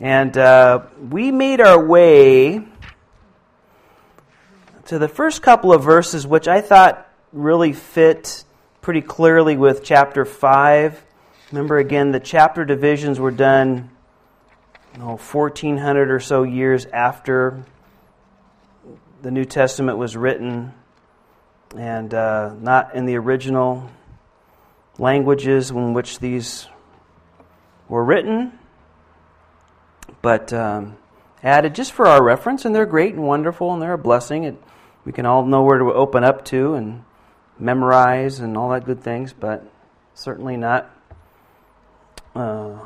And uh, we made our way to the first couple of verses, which I thought really fit pretty clearly with chapter 5. Remember, again, the chapter divisions were done you know, 1400 or so years after the New Testament was written, and uh, not in the original languages in which these were written, but um, added just for our reference, and they're great and wonderful, and they're a blessing. It, we can all know where to open up to and memorize and all that good things, but certainly not uh,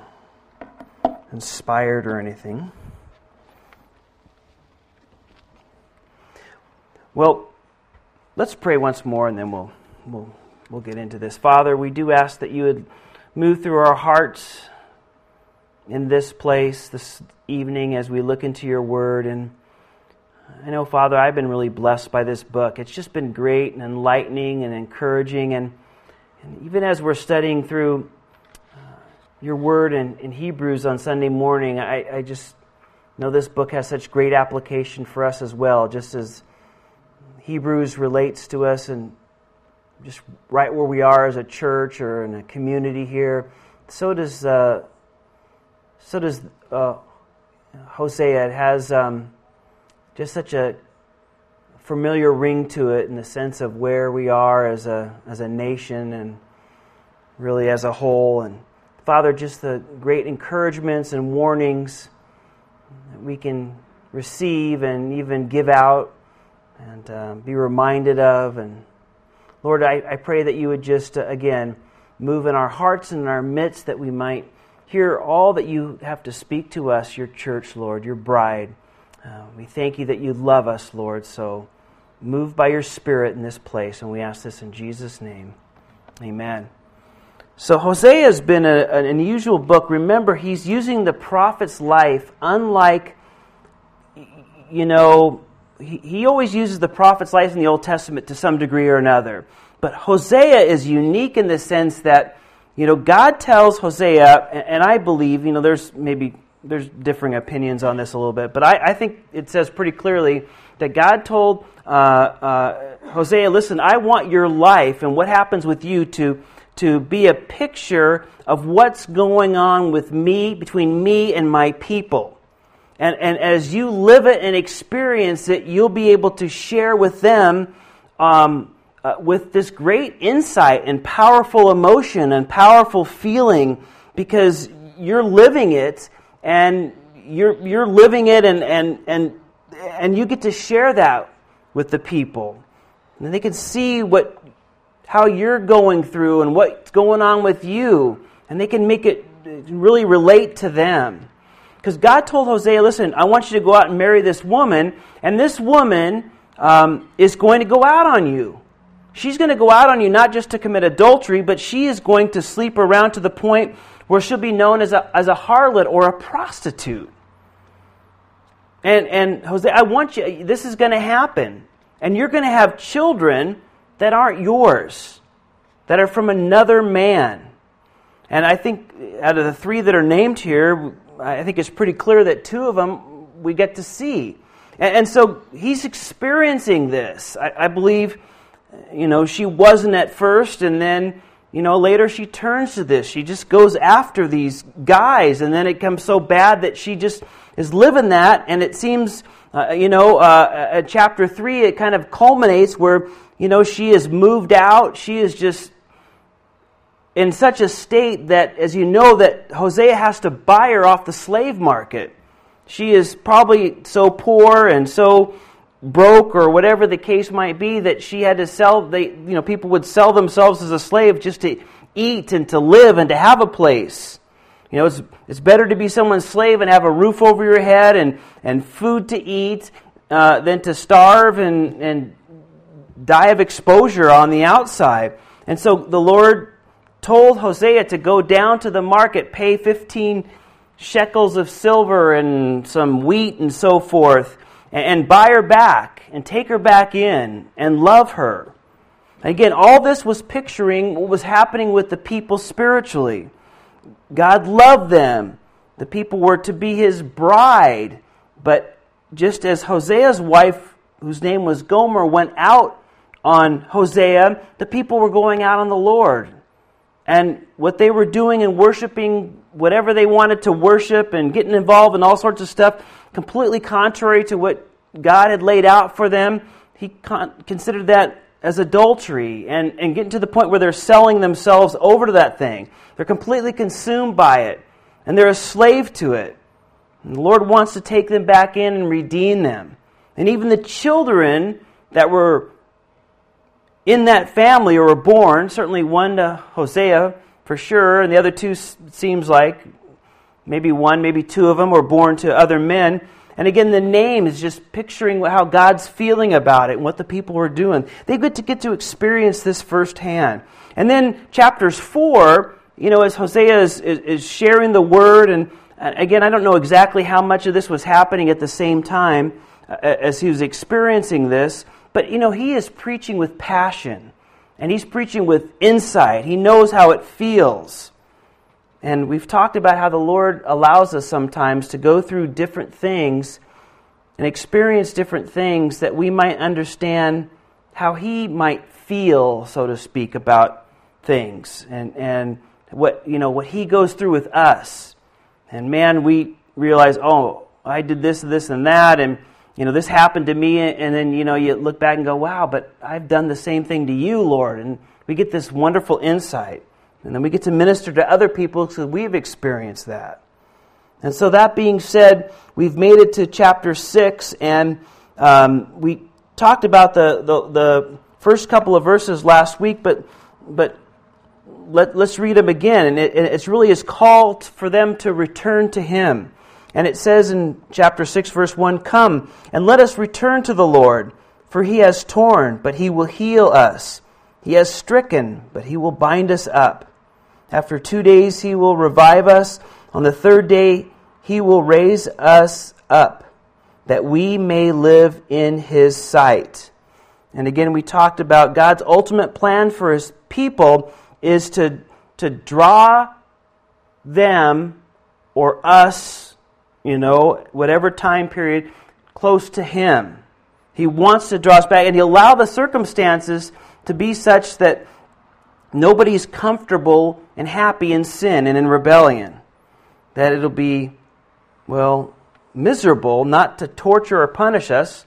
inspired or anything. Well, let's pray once more, and then we'll we'll we'll get into this. Father, we do ask that you would move through our hearts in this place this evening as we look into your word. And I know, Father, I've been really blessed by this book. It's just been great and enlightening and encouraging. And, and even as we're studying through uh, your word in, in Hebrews on Sunday morning, I, I just know this book has such great application for us as well, just as Hebrews relates to us and just right where we are as a church or in a community here. So does uh, so does uh, Hosea. It has um, just such a familiar ring to it in the sense of where we are as a as a nation and really as a whole. And Father, just the great encouragements and warnings that we can receive and even give out and uh, be reminded of. And Lord, I, I pray that you would just, uh, again, move in our hearts and in our midst that we might hear all that you have to speak to us, your church, Lord, your bride. Uh, we thank you that you love us, Lord. So move by your Spirit in this place. And we ask this in Jesus' name. Amen. So Hosea has been a, an unusual book. Remember, he's using the prophet's life, unlike, you know, he, he always uses the prophet's life in the Old Testament to some degree or another. But Hosea is unique in the sense that, you know, God tells Hosea, and I believe, you know, there's maybe there's differing opinions on this a little bit, but I, I think it says pretty clearly that God told uh, uh, Hosea, listen, I want your life and what happens with you to, to be a picture of what's going on with me, between me and my people. And, and as you live it and experience it, you'll be able to share with them um, uh, with this great insight and powerful emotion and powerful feeling because you're living it and you're, you're living it and, and, and, and you get to share that with the people. And they can see what, how you're going through and what's going on with you, and they can make it really relate to them. Because God told Hosea, listen, I want you to go out and marry this woman, and this woman um, is going to go out on you. She's going to go out on you not just to commit adultery, but she is going to sleep around to the point where she'll be known as a, as a harlot or a prostitute. And, and Hosea, I want you, this is going to happen. And you're going to have children that aren't yours, that are from another man. And I think out of the three that are named here, I think it's pretty clear that two of them we get to see. And, and so he's experiencing this. I, I, believe, you know, she wasn't at first, and then, you know, later she turns to this. She just goes after these guys, and then it comes so bad that she just is living that, and it seems. Uh, you know, uh, at chapter 3, it kind of culminates where, you know, she is moved out. She is just in such a state that, as you know, that Hosea has to buy her off the slave market. She is probably so poor and so broke or whatever the case might be that she had to sell they you know people would sell themselves as a slave just to eat and to live and to have a place. You know it's it's better to be someone's slave and have a roof over your head and and food to eat uh, than to starve and and die of exposure on the outside. And so the lord told Hosea to go down to the market, pay 15 shekels of silver and some wheat and so forth, and, buy her back and take her back in and love her. Again, all this was picturing what was happening with the people spiritually. God loved them. The people were to be his bride. But just as Hosea's wife, whose name was Gomer, went out on Hosea, the people were going out on the Lord. And what they were doing and worshiping whatever they wanted to worship and getting involved in all sorts of stuff, completely contrary to what God had laid out for them, he con- considered that as adultery and, and getting to the point where they're selling themselves over to that thing. They're completely consumed by it, and they're a slave to it. And the Lord wants to take them back in and redeem them. And even the children that were in that family or were born, certainly one to Hosea for sure, and the other two seems like maybe one, maybe two of them were born to other men. And again, the name is just picturing how God's feeling about it and what the people were doing. They get to get to experience this firsthand. And then chapters four, you know, as Hosea is, is, is sharing the word, and again, I don't know exactly how much of this was happening at the same time uh, as he was experiencing this, but you know, he is preaching with passion and he's preaching with insight. He knows how it feels. And we've talked about how the Lord allows us sometimes to go through different things and experience different things that we might understand how He might feel, so to speak, about things and, and what, you know, what He goes through with us. And man, we realize, oh, I did this, this, and that, and you know, this happened to me, and then, you know, you look back and go, wow, but I've done the same thing to you, Lord. And we get this wonderful insight. And then we get to minister to other people because we've experienced that. And so, that being said, we've made it to chapter 6, and um, we talked about the, the, the, first couple of verses last week, but, but let, us read them again. And it, it's really his call for them to return to him. And it says in chapter 6, verse 1 Come and let us return to the Lord, for he has torn, but he will heal us. He has stricken, but he will bind us up. After two days, he will revive us. On the third day, he will raise us up, that we may live in his sight. And again, we talked about God's ultimate plan for his people is to, to draw them or us, you know, whatever time period, close to him. He wants to draw us back, and he allow the circumstances to be such that nobody's comfortable and happy in sin and in rebellion. That it'll be, well, miserable, not to torture or punish us,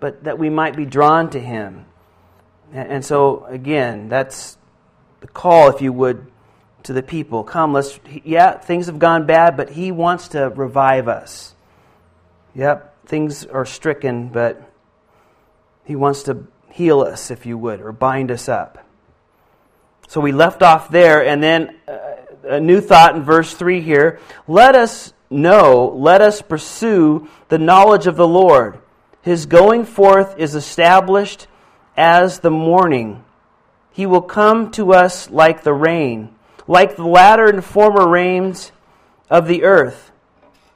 but that we might be drawn to Him. And so, again, that's the call, if you would, to the people. Come, let's, yeah, things have gone bad, but He wants to revive us. Yep, things are stricken, but He wants to heal us, if you would, or bind us up. So we left off there, and then uh, a new thought in verse 3 here. Let us know, let us pursue the knowledge of the Lord. His going forth is established as the morning. He will come to us like the rain, like the latter and former rains of the earth.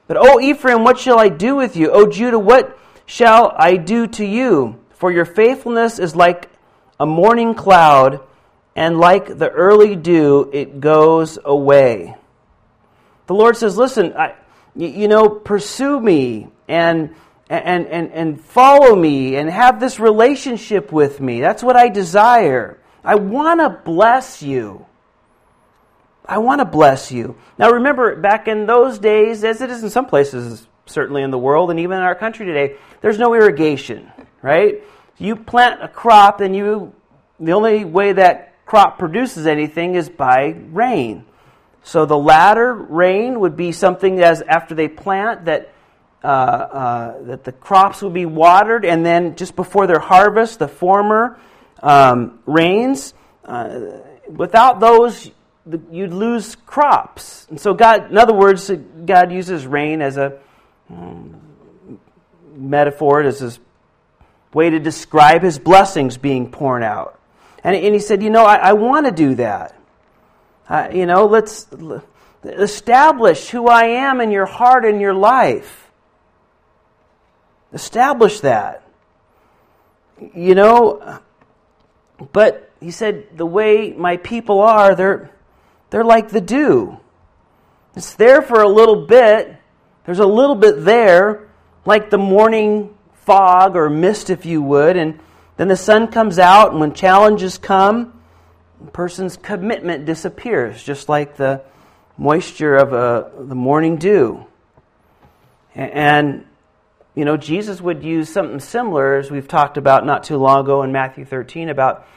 But, O Ephraim, what shall I do with you? O Judah, what shall I do to you? For your faithfulness is like a morning cloud, and like the early dew, it goes away. The Lord says, Listen, I, you know, pursue me and, and, and, and follow me and have this relationship with me. That's what I desire. I want to bless you. I want to bless you. Now, remember, back in those days, as it is in some places, certainly in the world, and even in our country today, there's no irrigation right? You plant a crop, and you the only way that crop produces anything is by rain. So the latter rain would be something as after they plant that uh, uh, that the crops would be watered, and then just before their harvest, the former um, rains. Uh, without those, you'd lose crops. And so God, in other words, God uses rain as a um, metaphor, as a way to describe his blessings being poured out. And, and he said, You know, I, I want to do that. Uh, you know, let's establish who I am in your heart and your life. Establish that. You know, but he said, the way my people are, they're, they're like the dew. It's there for a little bit. There's a little bit there, like the morning fog or mist, if you would, and then the sun comes out, and when challenges come, the person's commitment disappears, just like the moisture of a, the morning dew. And, you know, Jesus would use something similar, as we've talked about not too long ago in Matthew 13, about,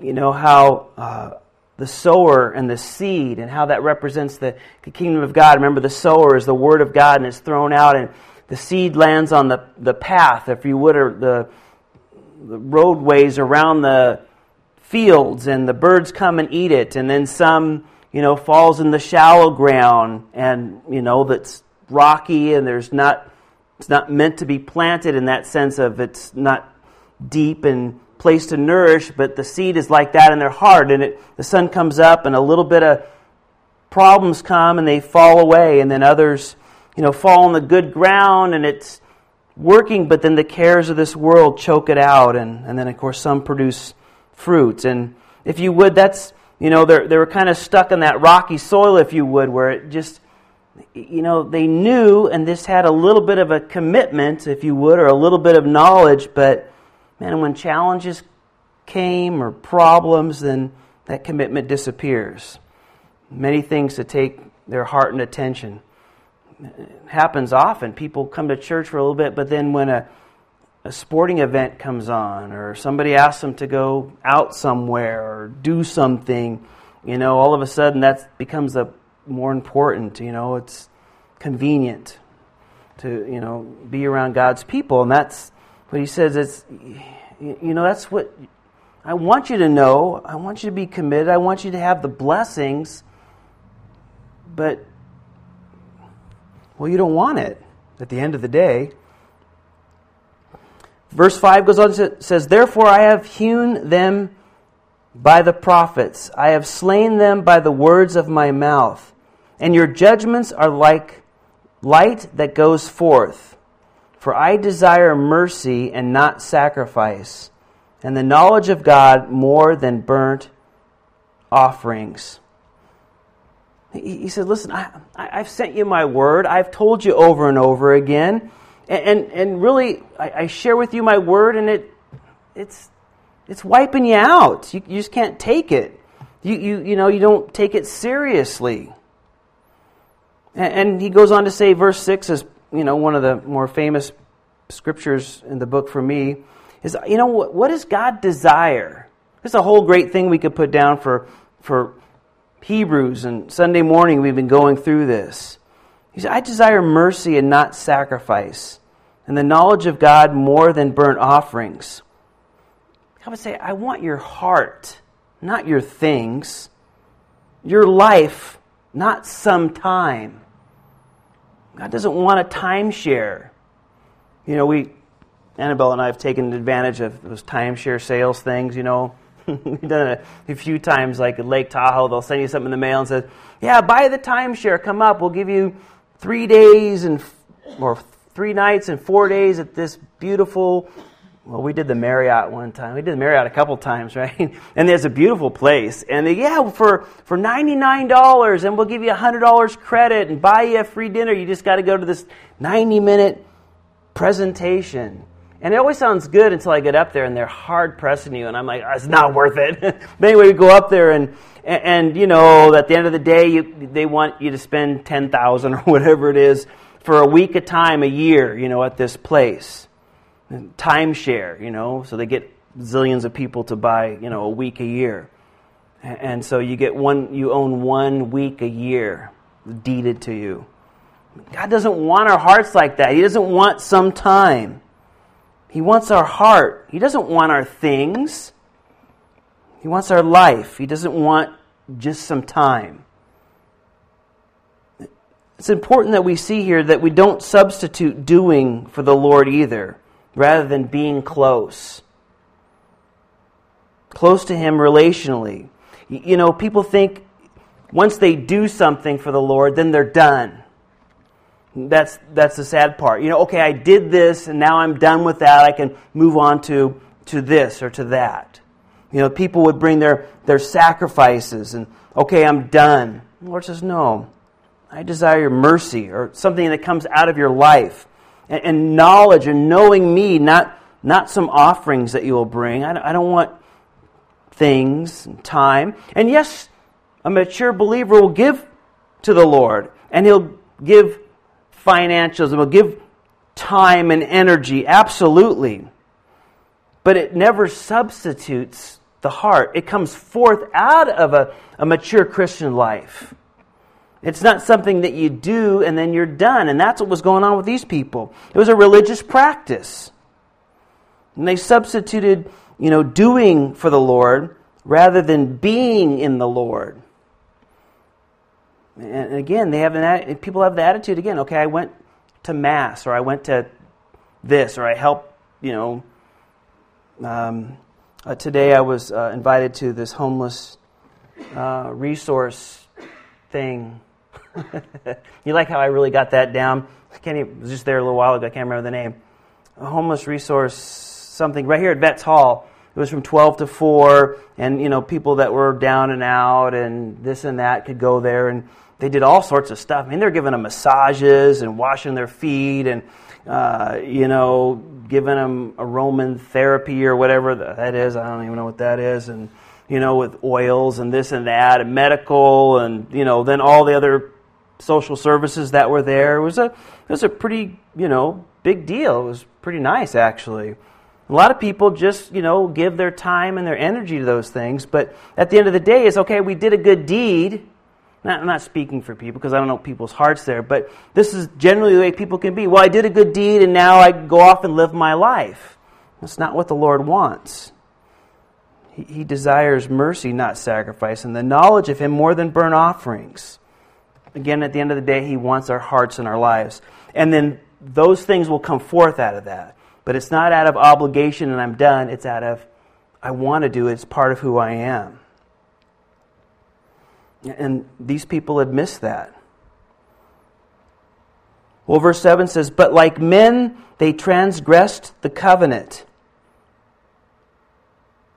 you know, how uh, the sower and the seed and how that represents the, the kingdom of God. Remember, the sower is the word of God and it's thrown out, and the seed lands on the, the path, if you would, or the, the roadways around the fields, and the birds come and eat it, and then some, you know, falls in the shallow ground, and, you know, that's rocky and there's not, it's not meant to be planted in that sense of it's not deep and place to nourish, but the seed is like that in their heart, and it, the sun comes up, and a little bit of problems come, and they fall away, and then others, you know, fall on the good ground, and it's working, but then the cares of this world choke it out, and, and then, of course, some produce fruit. And if you would, that's, you know, they're, they were kind of stuck in that rocky soil, if you would, where it just, you know, they knew, and this had a little bit of a commitment, if you would, or a little bit of knowledge, but man, when challenges came or problems, then that commitment disappears. Many things to take their heart and attention. Happens often. People come to church for a little bit, but then when a, a sporting event comes on, or somebody asks them to go out somewhere or do something, you know, all of a sudden that becomes a more important. You know, it's convenient to you know be around God's people, and that's but he says it's, you know, that's what I want you to know. I want you to be committed. I want you to have the blessings. But, well, you don't want it at the end of the day. Verse 5 goes on and says, Therefore I have hewn them by the prophets, I have slain them by the words of my mouth. And your judgments are like light that goes forth for I desire mercy and not sacrifice, and the knowledge of God more than burnt offerings. He said, Listen, I, have sent you my word. I've told you over and over again. And, and, and really, I, I, share with you my word, and it, it's, it's wiping you out. You, you just can't take it. You, you, you know, you don't take it seriously. And, and he goes on to say, verse 6 is you know, one of the more famous scriptures in the book for me is, you know, what, what does God desire? It's a whole great thing we could put down for, for Hebrews, and Sunday morning we've been going through this. He said, I desire mercy and not sacrifice, and the knowledge of God more than burnt offerings. I would say, I want your heart, not your things, your life, not some time. God doesn't want a timeshare. You know, we, Annabelle and I have taken advantage of those timeshare sales things, you know. We've done it a, few times, like at Lake Tahoe, they'll send you something in the mail and says, yeah, buy the timeshare, come up, we'll give you three days and, or three nights and four days at this beautiful well, we did the Marriott one time. We did the Marriott a couple times, right? And there's a beautiful place. And they, yeah, for, for $99, and we'll give you $100 credit and buy you a free dinner. You just got to go to this 90 minute presentation. And it always sounds good until I get up there and they're hard pressing you, and I'm like, oh, it's not worth it. but anyway, we go up there, and, and, and, you know, at the end of the day, you, they want you to spend 10000 or whatever it is for a week at time, a year, you know, at this place timeshare, you know, so they get zillions of people to buy, you know, a week a year. And so you get one, you own one week a year deeded to you. God doesn't want our hearts like that. He doesn't want some time. He wants our heart. He doesn't want our things. He wants our life. He doesn't want just some time. It's important that we see here that we don't substitute doing for the Lord either rather than being close. Close to Him relationally. You know, people think once they do something for the Lord, then they're done. That's, that's the sad part. You know, okay, I did this and now I'm done with that. I can move on to, to this or to that. You know, people would bring their, their sacrifices and, okay, I'm done. The Lord says, no, I desire your mercy or something that comes out of your life and, and knowledge and knowing me, not, not some offerings that you will bring. I, I don't want things and time. And yes, a mature believer will give to the Lord and he'll give financials it will give time and energy, absolutely. But it never substitutes the heart. It comes forth out of a, a mature Christian life. It's not something that you do and then you're done. And that's what was going on with these people. It was a religious practice. And they substituted, you know, doing for the Lord rather than being in the Lord. And again, they have an people have the attitude again, okay, I went to mass or I went to this or I helped, you know, um, uh, today I was uh, invited to this homeless uh, resource thing. you like how I really got that down? I can't even, was just there a little while ago. I can't remember the name. A homeless resource something right here at Vets Hall. It was from 12 to 4, and you know people that were down and out and this and that could go there, and they did all sorts of stuff. I mean, they're giving them massages and washing their feet, and uh, you know, giving them aromatherapy or whatever that is. I don't even know what that is, and you know, with oils and this and that, and medical, and you know, then all the other social services that were there. It was a it was a pretty you know big deal. It was pretty nice actually. A lot of people just you know give their time and their energy to those things, but at the end of the day, it's okay. We did a good deed. Not, I'm not speaking for people because I don't know people's hearts there, but this is generally the way people can be. Well, I did a good deed and now I go off and live my life. That's not what the Lord wants. He, he desires mercy, not sacrifice, and the knowledge of Him more than burnt offerings. Again, at the end of the day, He wants our hearts and our lives. And then those things will come forth out of that. But it's not out of obligation and I'm done. It's out of, I want to do it. It's part of who I am. And these people had missed that. Well, verse 7 says, But like men, they transgressed the covenant.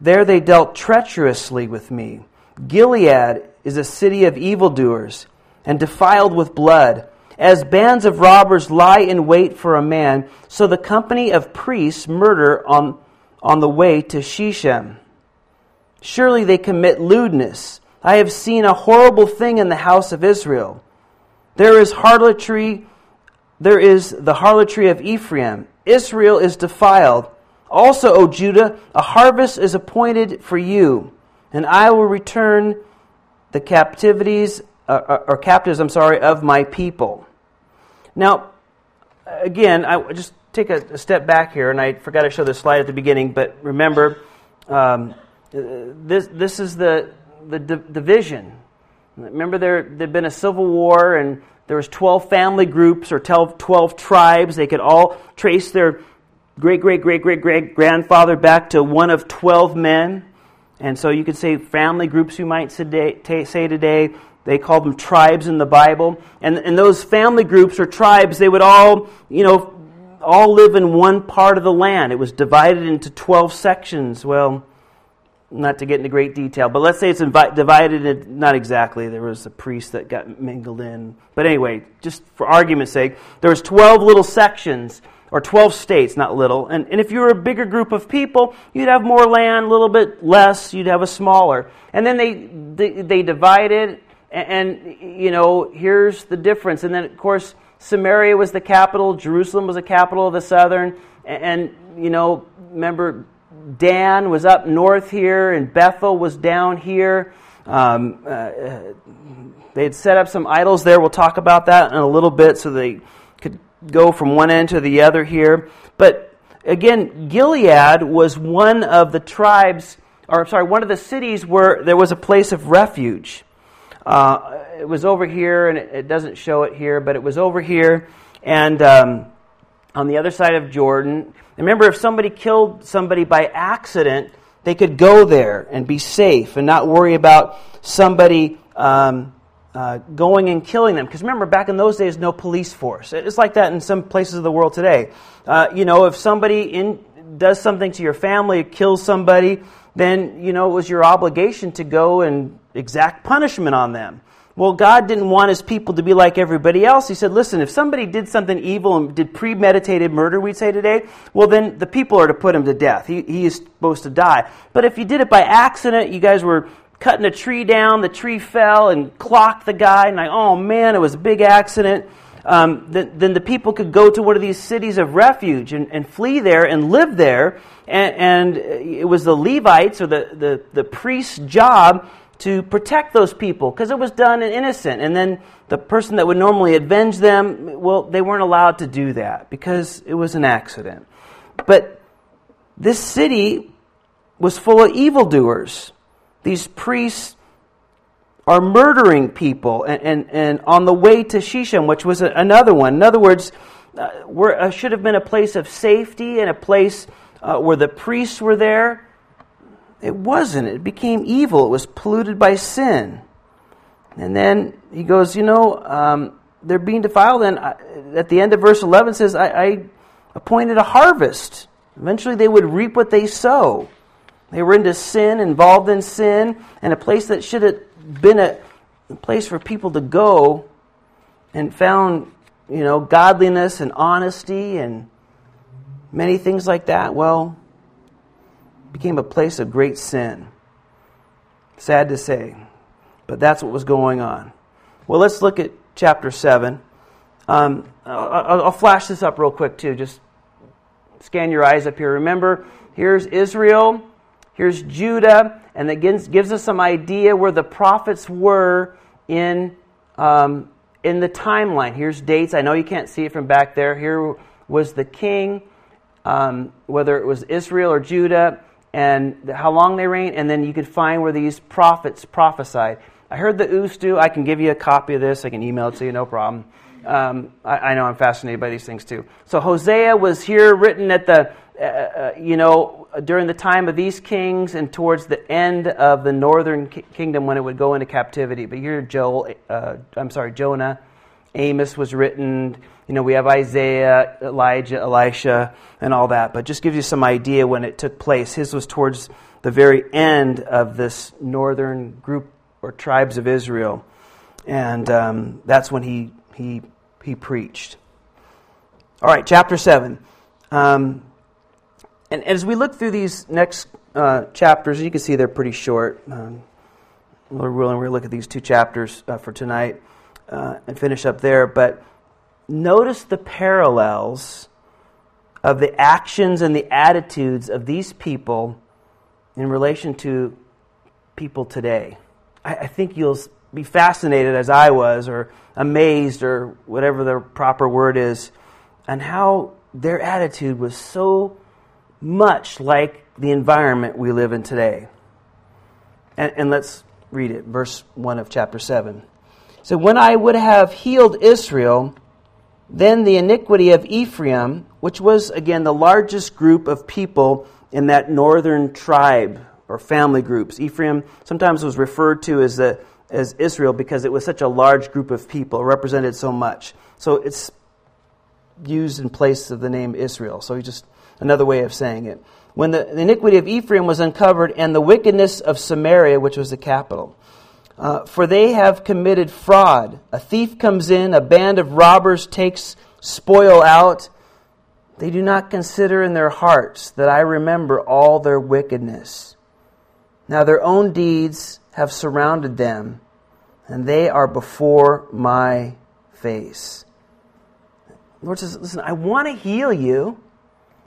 There they dealt treacherously with me. Gilead is a city of evildoers and defiled with blood. As bands of robbers lie in wait for a man, so the company of priests murder on, on the way to Shechem. Surely they commit lewdness. I have seen a horrible thing in the house of Israel. There is harlotry, there is the harlotry of Ephraim. Israel is defiled. Also, O Judah, a harvest is appointed for you, and I will return the captivities uh, uh or captives, I'm sorry, of my people. Now, again, I just take a, step back here, and I forgot to show this slide at the beginning, but remember, um, this, this is the, the division. Remember, there had been a civil war, and there was 12 family groups or 12, 12 tribes. They could all trace their great, great, great, great, great grandfather back to one of 12 men. And so you could say family groups, you might say today, they call them tribes in the Bible. And, and those family groups or tribes, they would all, you know, all live in one part of the land. It was divided into 12 sections. Well, not to get into great detail, but let's say it's invi- divided, not exactly. There was a priest that got mingled in. But anyway, just for argument's sake, there was 12 little sections or 12 states, not little. And, and if you were a bigger group of people, you'd have more land, a little bit less, you'd have a smaller. And then they, they, they divided and, you know, here's the difference. And then, of course, Samaria was the capital, Jerusalem was the capital of the southern. And, you know, remember, Dan was up north here, and Bethel was down here. Um, uh, they had set up some idols there. We'll talk about that in a little bit so they could go from one end to the other here. But again, Gilead was one of the tribes, or sorry, one of the cities where there was a place of refuge. Uh, it was over here, and it, it, doesn't show it here, but it was over here, and um, on the other side of Jordan. Remember, if somebody killed somebody by accident, they could go there and be safe and not worry about somebody um, uh, going and killing them. Because remember, back in those days, no police force. It's like that in some places of the world today. Uh, you know, if somebody in, does something to your family, kills somebody, then, you know, it was your obligation to go and exact punishment on them. Well, God didn't want his people to be like everybody else. He said, listen, if somebody did something evil and did premeditated murder, we'd say today, well, then the people are to put him to death. He, he is supposed to die. But if you did it by accident, you guys were cutting a tree down, the tree fell and clocked the guy, and like, oh man, it was a big accident. Um, then, then, the people could go to one of these cities of refuge and, and flee there and live there. And, and, it was the Levites or the, the, the priest's job to protect those people because it was done in innocent. And then the person that would normally avenge them, well, they weren't allowed to do that because it was an accident. But this city was full of evildoers. These priests are murdering people and, and, and on the way to Shechem, which was another one. In other words, uh, where, uh, should have been a place of safety and a place uh, where the priests were there. It wasn't. It became evil. It was polluted by sin. And then he goes, you know, um, they're being defiled. And at the end of verse 11 says, I, I appointed a harvest. Eventually they would reap what they sow. They were into sin, involved in sin, and a place that should have been a, a place for people to go and found, you know, godliness and honesty and many things like that. Well, became a place of great sin. Sad to say, but that's what was going on. Well, let's look at chapter 7. Um, I'll, I'll flash this up real quick, too. Just scan your eyes up here. Remember, here's Israel, here's Judah, and that gives, gives us some idea where the prophets were in, um, in the timeline. Here's dates. I know you can't see it from back there. Here was the king, um, whether it was Israel or Judah and how long they reigned, and then you could find where these prophets prophesied. I heard the Ustu. I can give you a copy of this. I can email it to you, no problem. Um, I, I, know I'm fascinated by these things too. So Hosea was here written at the, uh, uh, you know, during the time of these kings and towards the end of the northern kingdom when it would go into captivity. But here, Joel, uh, I'm sorry, Jonah, Amos was written. You know, we have Isaiah, Elijah, Elisha, and all that, but just gives you some idea when it took place. His was towards the very end of this northern group or tribes of Israel, and um, that's when he he he preached. All right, chapter seven. Um, and as we look through these next uh, chapters, you can see they're pretty short. Um, Lord willing, we're going to look at these two chapters uh, for tonight uh, and finish up there. But notice the parallels of the actions and the attitudes of these people in relation to people today. I, I think you'll be fascinated, as I was, or amazed, or whatever the proper word is, on how their attitude was so much like the environment we live in today. And, and let's read it, verse 1 of chapter 7. So, when I would have healed Israel, then the iniquity of Ephraim, which was again the largest group of people in that northern tribe or family groups. Ephraim sometimes was referred to as, a, as Israel because it was such a large group of people, represented so much. So it's used in place of the name Israel. So just another way of saying it. When the, the iniquity of Ephraim was uncovered and the wickedness of Samaria, which was the capital. Uh, for they have committed fraud. A thief comes in, a band of robbers takes spoil out. They do not consider in their hearts that I remember all their wickedness. Now their own deeds have surrounded them, and they are before my face. The Lord says, Listen, I want to heal you.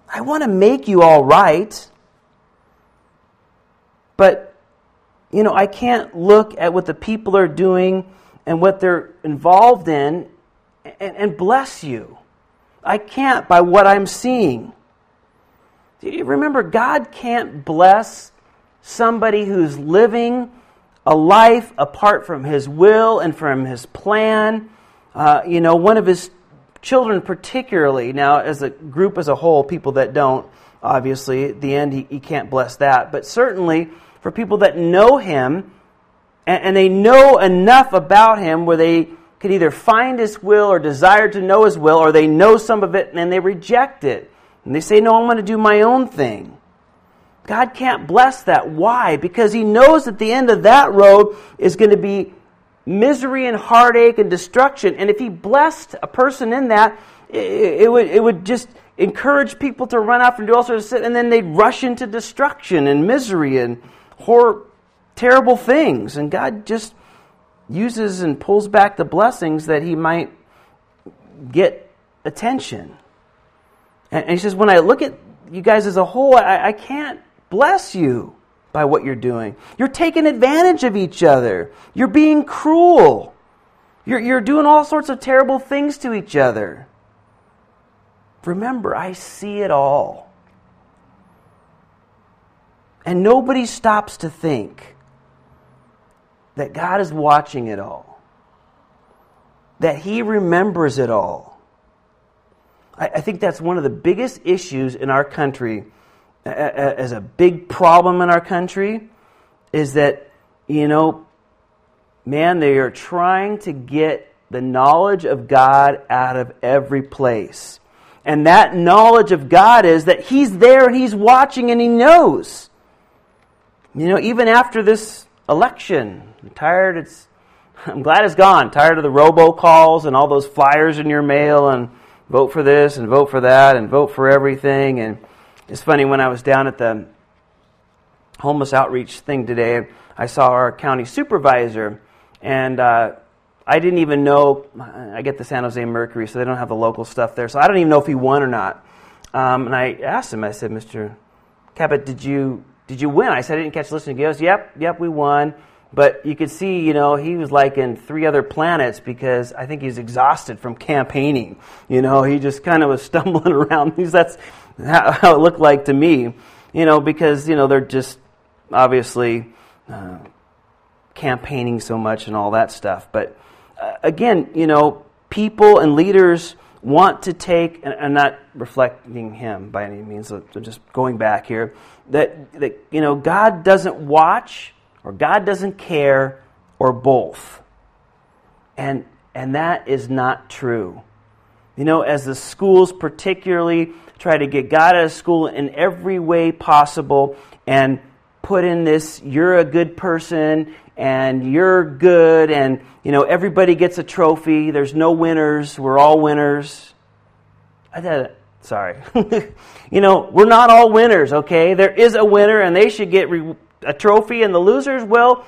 I want to make you all right. But you know, I can't look at what the people are doing and what they're involved in and, and bless you. I can't by what I'm seeing. Do you remember, God can't bless somebody who's living a life apart from His will and from His plan. Uh, you know, one of His children, particularly, now as a group as a whole, people that don't, obviously, at the end, He, he can't bless that. But certainly, for people that know Him and, and they know enough about Him where they could either find His will or desire to know His will, or they know some of it and then they reject it. And they say, No, I'm going to do my own thing. God can't bless that. Why? Because He knows that the end of that road is going to be misery and heartache and destruction. And if he blessed a person in that, it, would, it would just encourage people to run off and do all sorts of stuff, and then they'd rush into destruction and misery and horror, terrible things. And God just uses and pulls back the blessings that he might get attention. And, he says, when I look at you guys as a whole, I, I can't bless you by what you're doing. You're taking advantage of each other. You're being cruel. You're, you're doing all sorts of terrible things to each other. Remember, I see it all. And nobody stops to think that God is watching it all, that He remembers it all. I, I think that's one of the biggest issues in our country, as a big problem in our country, is that, you know, man, they are trying to get the knowledge of God out of every place. And that knowledge of God is that He's there and He's watching and He knows. You know, even after this election, I'm tired, it's, I'm glad it's gone. Tired of the robocalls and all those flyers in your mail and vote for this and vote for that and vote for everything. And it's funny, when I was down at the homeless outreach thing today, I saw our county supervisor and uh, I didn't even know. I get the San Jose Mercury, so they don't have the local stuff there. So I don't even know if he won or not. Um, and I asked him. I said, "Mr. Caput, did you did you win?" I said, "I didn't catch listening." He goes, "Yep, yep, we won." But you could see, you know, he was like in three other planets because I think he's exhausted from campaigning. You know, he just kind of was stumbling around. That's how it looked like to me. You know, because you know they're just obviously uh, campaigning so much and all that stuff, but uh, again, you know, people and leaders want to take, and I'm not reflecting him by any means, so just going back here, that, that, you know, God doesn't watch or God doesn't care or both. And, and that is not true. You know, as the schools particularly try to get God out of school in every way possible and put in this, you're a good person and you're good and you know everybody gets a trophy there's no winners we're all winners i sorry. You know we're not all winners okay? There is a winner and they should get re- a trophy and the losers well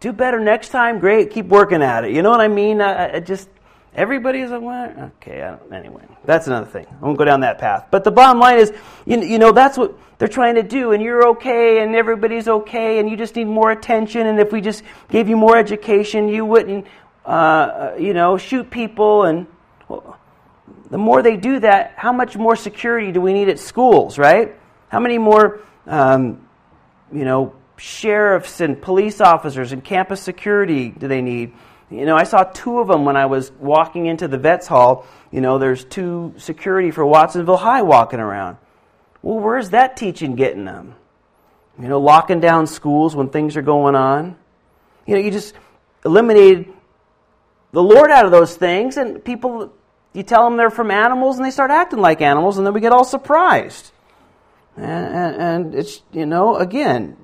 do better next time. Great. Keep working at it. You know what i mean? I, I just everybody is a winner? Okay anyway that's another thing. I won't go down that path. But the bottom line is you, you know that's what they're trying to do, and you're okay, and everybody's okay, and you just need more attention. And if we just gave you more education, you wouldn't, uh, uh, you know, shoot people. And the more they do that, how much more security do we need at schools, right? How many more, um, you know, sheriffs and police officers and campus security do they need? You know, I saw two of them when I was walking into the vets hall. You know, there's two security for Watsonville High walking around. Well, where's that teaching getting them? You know, locking down schools when things are going on. You know, you just eliminated the Lord out of those things, and people, you tell them they're from animals, and they start acting like animals, and then we get all surprised. And, and it's, you know, again,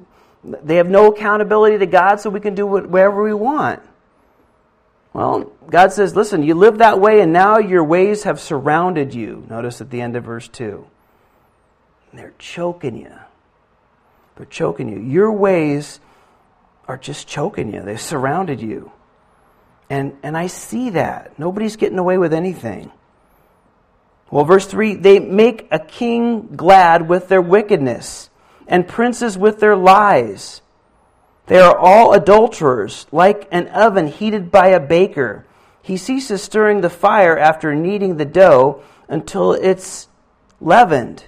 they have no accountability to God, so we can do whatever we want. Well, God says, listen, you live that way, and now your ways have surrounded you. Notice at the end of verse 2. And they're choking you. They're choking you. Your ways are just choking you. They've surrounded you. And, and I see that. Nobody's getting away with anything. Well, verse 3 they make a king glad with their wickedness, and princes with their lies. They are all adulterers, like an oven heated by a baker. He ceases stirring the fire after kneading the dough until it's leavened.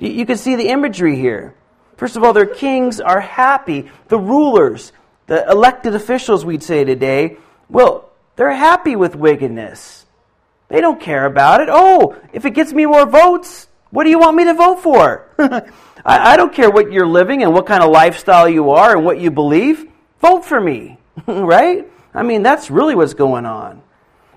You can see the imagery here. First of all, their kings are happy. The rulers, the elected officials, we'd say today, well, they're happy with wickedness. They don't care about it. Oh, if it gets me more votes, what do you want me to vote for? I, I, don't care what you're living and what kind of lifestyle you are and what you believe. Vote for me, right? I mean, that's really what's going on.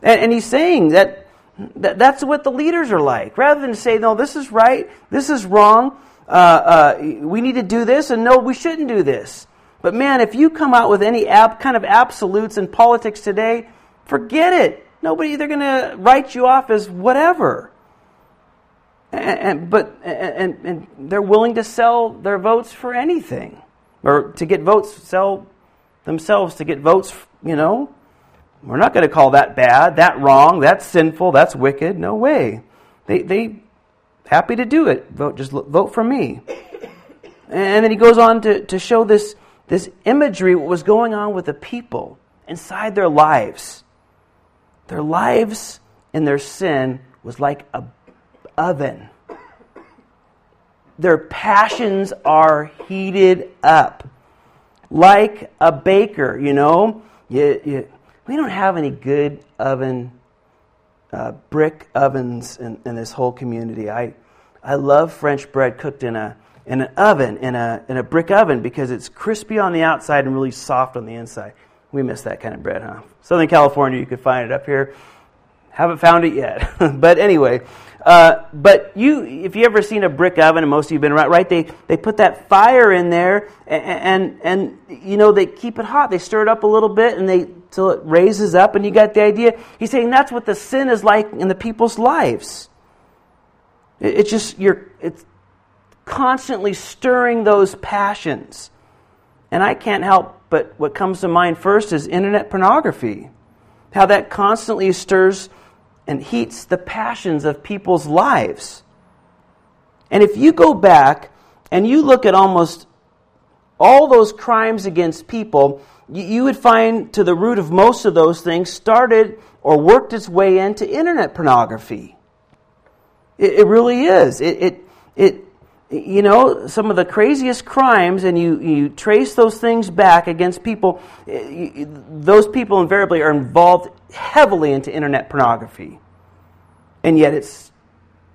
And, and he's saying that Th- that's what the leaders are like. Rather than say, no, this is right, this is wrong, uh, uh, we need to do this, and no, we shouldn't do this. But man, if you come out with any ab, kind of absolutes in politics today, forget it. Nobody, they're going to write you off as whatever. And, and but and, and they're willing to sell their votes for anything, or to get votes, sell themselves to get votes. You know, we're not going to call that bad, that wrong, that's sinful, that's wicked. No way. They they happy to do it. Vote just vote for me. And then he goes on to, to show this this imagery, what was going on with the people inside their lives. Their lives and their sin was like a oven. Their passions are heated up like a baker, you know. You, you, we don't have any good oven, uh, brick ovens in, in this whole community. I, I love French bread cooked in a in an oven, in a, in a brick oven, because it's crispy on the outside and really soft on the inside. We miss that kind of bread, huh? Southern California, you could find it up here. Haven't found it yet. but anyway, uh, but you, if you ever seen a brick oven, and most of you've been around, right? They they put that fire in there, and, and and you know they keep it hot. They stir it up a little bit, and they till it raises up, and you got the idea. He's saying that's what the sin is like in the people's lives. It, it's just you're it's constantly stirring those passions. And I can't help but what comes to mind first is internet pornography. How that constantly stirs and heats the passions of people's lives. And if you go back and you look at almost all those crimes against people, you would find to the root of most of those things started or worked its way into internet pornography. It, really is. It, it, it you know, some of the craziest crimes, and you, you trace those things back against people, eh, those people invariably are involved heavily into internet pornography. And yet it's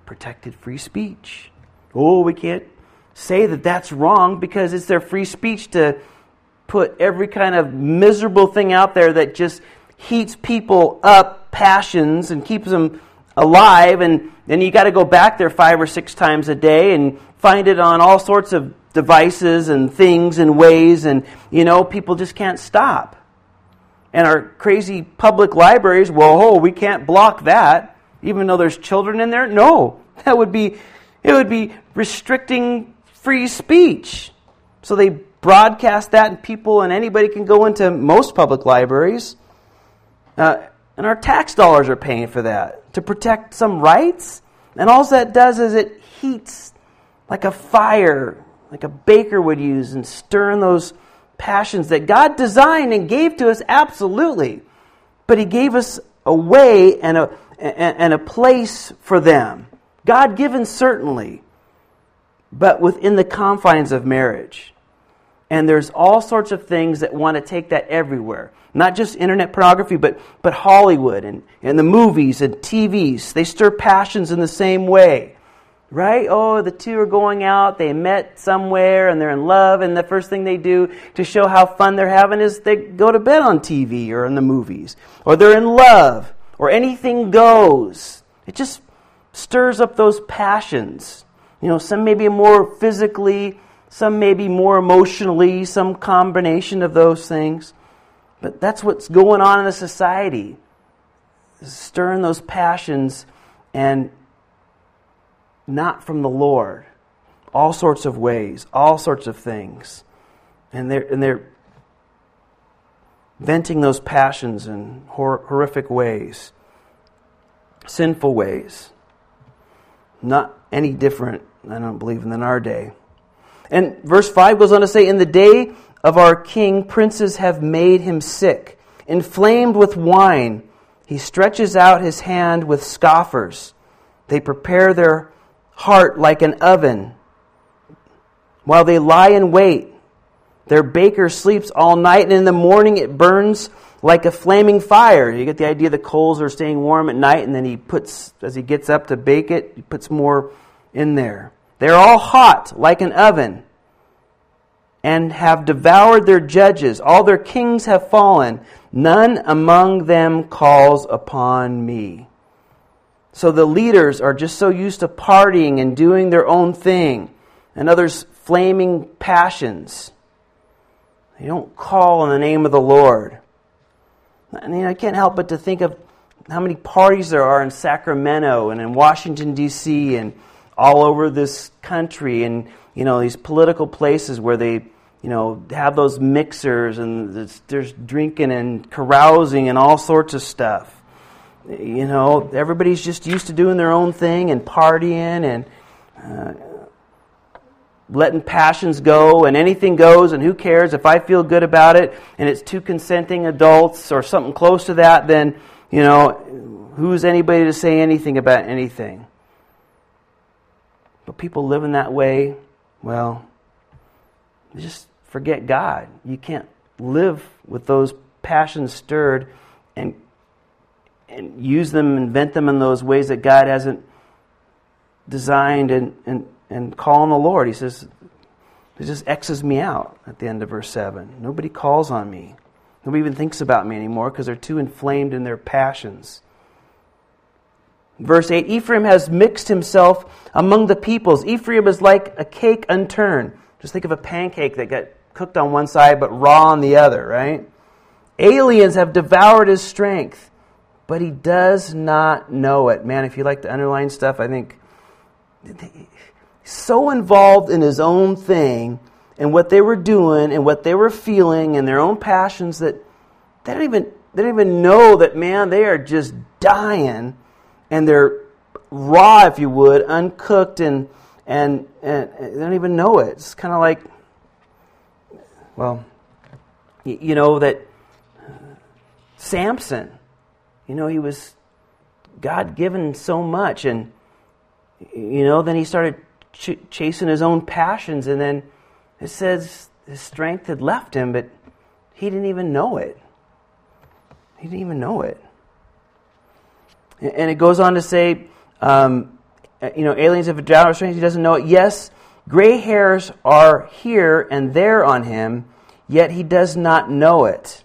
protected free speech. Oh, we can't say that that's wrong because it's their free speech to put every kind of miserable thing out there that just heats people up, passions, and keeps them alive. And then you got to go back there five or six times a day and find it on all sorts of devices and things and ways, and you know, people just can't stop. And our crazy public libraries, well, oh, we can't block that, even though there's children in there. No, that would be it would be restricting free speech. So they broadcast that, and people and anybody can go into most public libraries. Uh, and our tax dollars are paying for that to protect some rights. And all that does is it heats like a fire, like a baker would use, and stirring those passions that God designed and gave to us, absolutely. But He gave us a way and a, and a place for them. God given, certainly, but within the confines of marriage. And there's all sorts of things that want to take that everywhere. Not just internet pornography, but, but Hollywood and, and the movies and TVs. They stir passions in the same way right? Oh, the two are going out, they met somewhere and they're in love, and the first thing they do to show how fun they're having is they go to bed on TV or in the movies. Or they're in love, or anything goes. It just stirs up those passions. You know, some maybe more physically, some maybe more emotionally, some combination of those things. But that's what's going on in the society. Stirring those passions and not from the Lord. All sorts of ways, all sorts of things. And they're, and they're venting those passions in hor- horrific ways, sinful ways. Not any different, I don't believe, than our day. And verse 5 goes on to say, In the day of our king, princes have made him sick. Inflamed with wine, he stretches out his hand with scoffers. They prepare their heart like an oven. While they lie in wait, their baker sleeps all night, and in the morning it burns like a flaming fire. You get the idea the coals are staying warm at night, and then he puts, as he gets up to bake it, he puts more in there. They're all hot like an oven and have devoured their judges. All their kings have fallen. None among them calls upon me. So the leaders are just so used to partying and doing their own thing, and others flaming passions. They don't call on the name of the Lord. I mean, I can't help but to think of how many parties there are in Sacramento and in Washington, D.C., and all over this country, and, you know, these political places where they, you know, have those mixers and there's drinking and carousing and all sorts of stuff. You know, everybody's just used to doing their own thing and partying and uh, letting passions go and anything goes and who cares if I feel good about it and it's two consenting adults or something close to that, then, you know, who's anybody to say anything about anything? People living that way, well, just forget God. You can't live with those passions stirred and and use them, invent them in those ways that God hasn't designed and, and and call on the Lord. He says, it just X's me out at the end of verse 7. Nobody calls on me. Nobody even thinks about me anymore because they're too inflamed in their passions. Verse 8 Ephraim has mixed himself among the peoples. Ephraim is like a cake unturned. Just think of a pancake that got cooked on one side but raw on the other, right? Aliens have devoured his strength, but he does not know it. Man, if you like to underline stuff, I think so involved in his own thing and what they were doing and what they were feeling and their own passions that they don't even they don't even know that man they are just dying and they're raw if you would uncooked and and, and they don't even know it it's kind of like well you know that Samson you know he was God given so much and you know then he started ch- chasing his own passions, and then it says his strength had left him, but he didn't even know it. He didn't even know it. And it goes on to say, um, you know, aliens have a doubt or strange, he doesn't know it. Yes, gray hairs are here and there on him, yet he does not know it.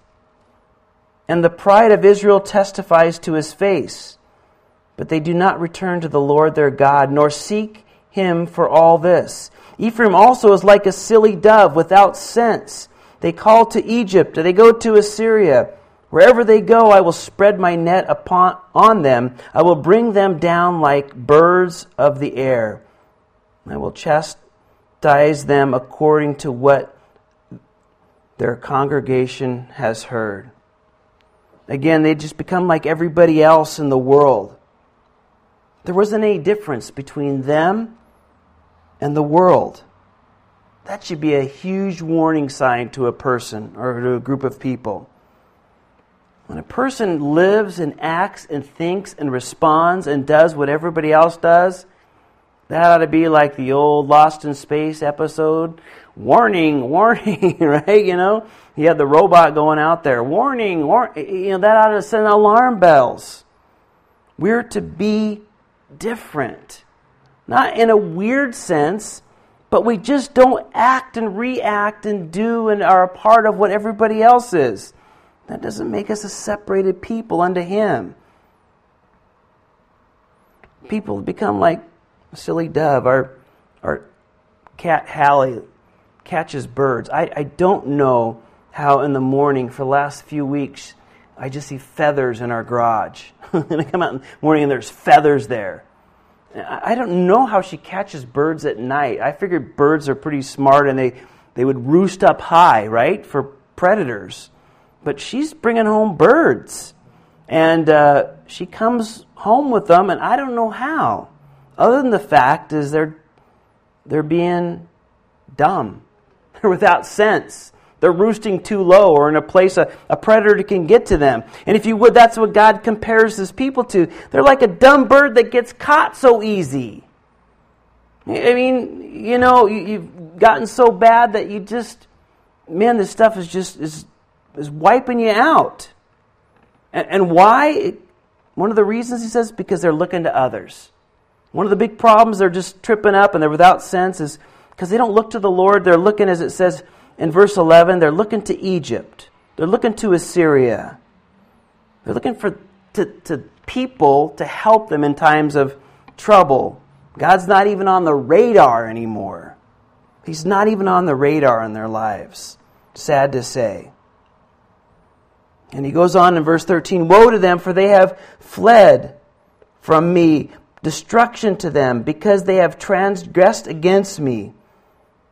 And the pride of Israel testifies to his face. But they do not return to the Lord their God, nor seek him for all this. Ephraim also is like a silly dove without sense. They call to Egypt, they go to Assyria. Wherever they go, I will spread my net upon on them. I will bring them down like birds of the air. I will chastise them according to what their congregation has heard. Again, they just become like everybody else in the world. There wasn't any difference between them and the world. That should be a huge warning sign to a person or to a group of people. When a person lives and acts and thinks and responds and does what everybody else does, that ought to be like the old Lost in Space episode. Warning, warning, right? You know, you have the robot going out there. Warning, warning. You know, that ought to send alarm bells. We're to be different. Not in a weird sense, but we just don't act and react and do and are a part of what everybody else is. That doesn't make us a separated people unto Him. People become like a silly dove. Our, our cat Hallie catches birds. I, I don't know how in the morning for the last few weeks I just see feathers in our garage. and I come out in the morning and there's feathers there. I don't know how she catches birds at night. I figured birds are pretty smart and they, they would roost up high, right, for predators. But she's bringing home birds. And uh, she comes home with them, and I don't know how. Other than the fact is they're, they're being dumb. They're without sense. They're roosting too low or in a place a, a predator can get to them. And if you would, that's what God compares his people to. They're like a dumb bird that gets caught so easy. I mean, you know, you, have gotten so bad that you just, man, this stuff is just is is wiping you out. And, and why? One of the reasons he says because they're looking to others. One of the big problems they're just tripping up and they're without sense is because they don't look to the Lord. They're looking, as it says, in verse 11, they're looking to Egypt. They're looking to Assyria. They're looking for to, to people to help them in times of trouble. God's not even on the radar anymore. He's not even on the radar in their lives. sad to say. And he goes on in verse 13 Woe to them, for they have fled from me, destruction to them, because they have transgressed against me.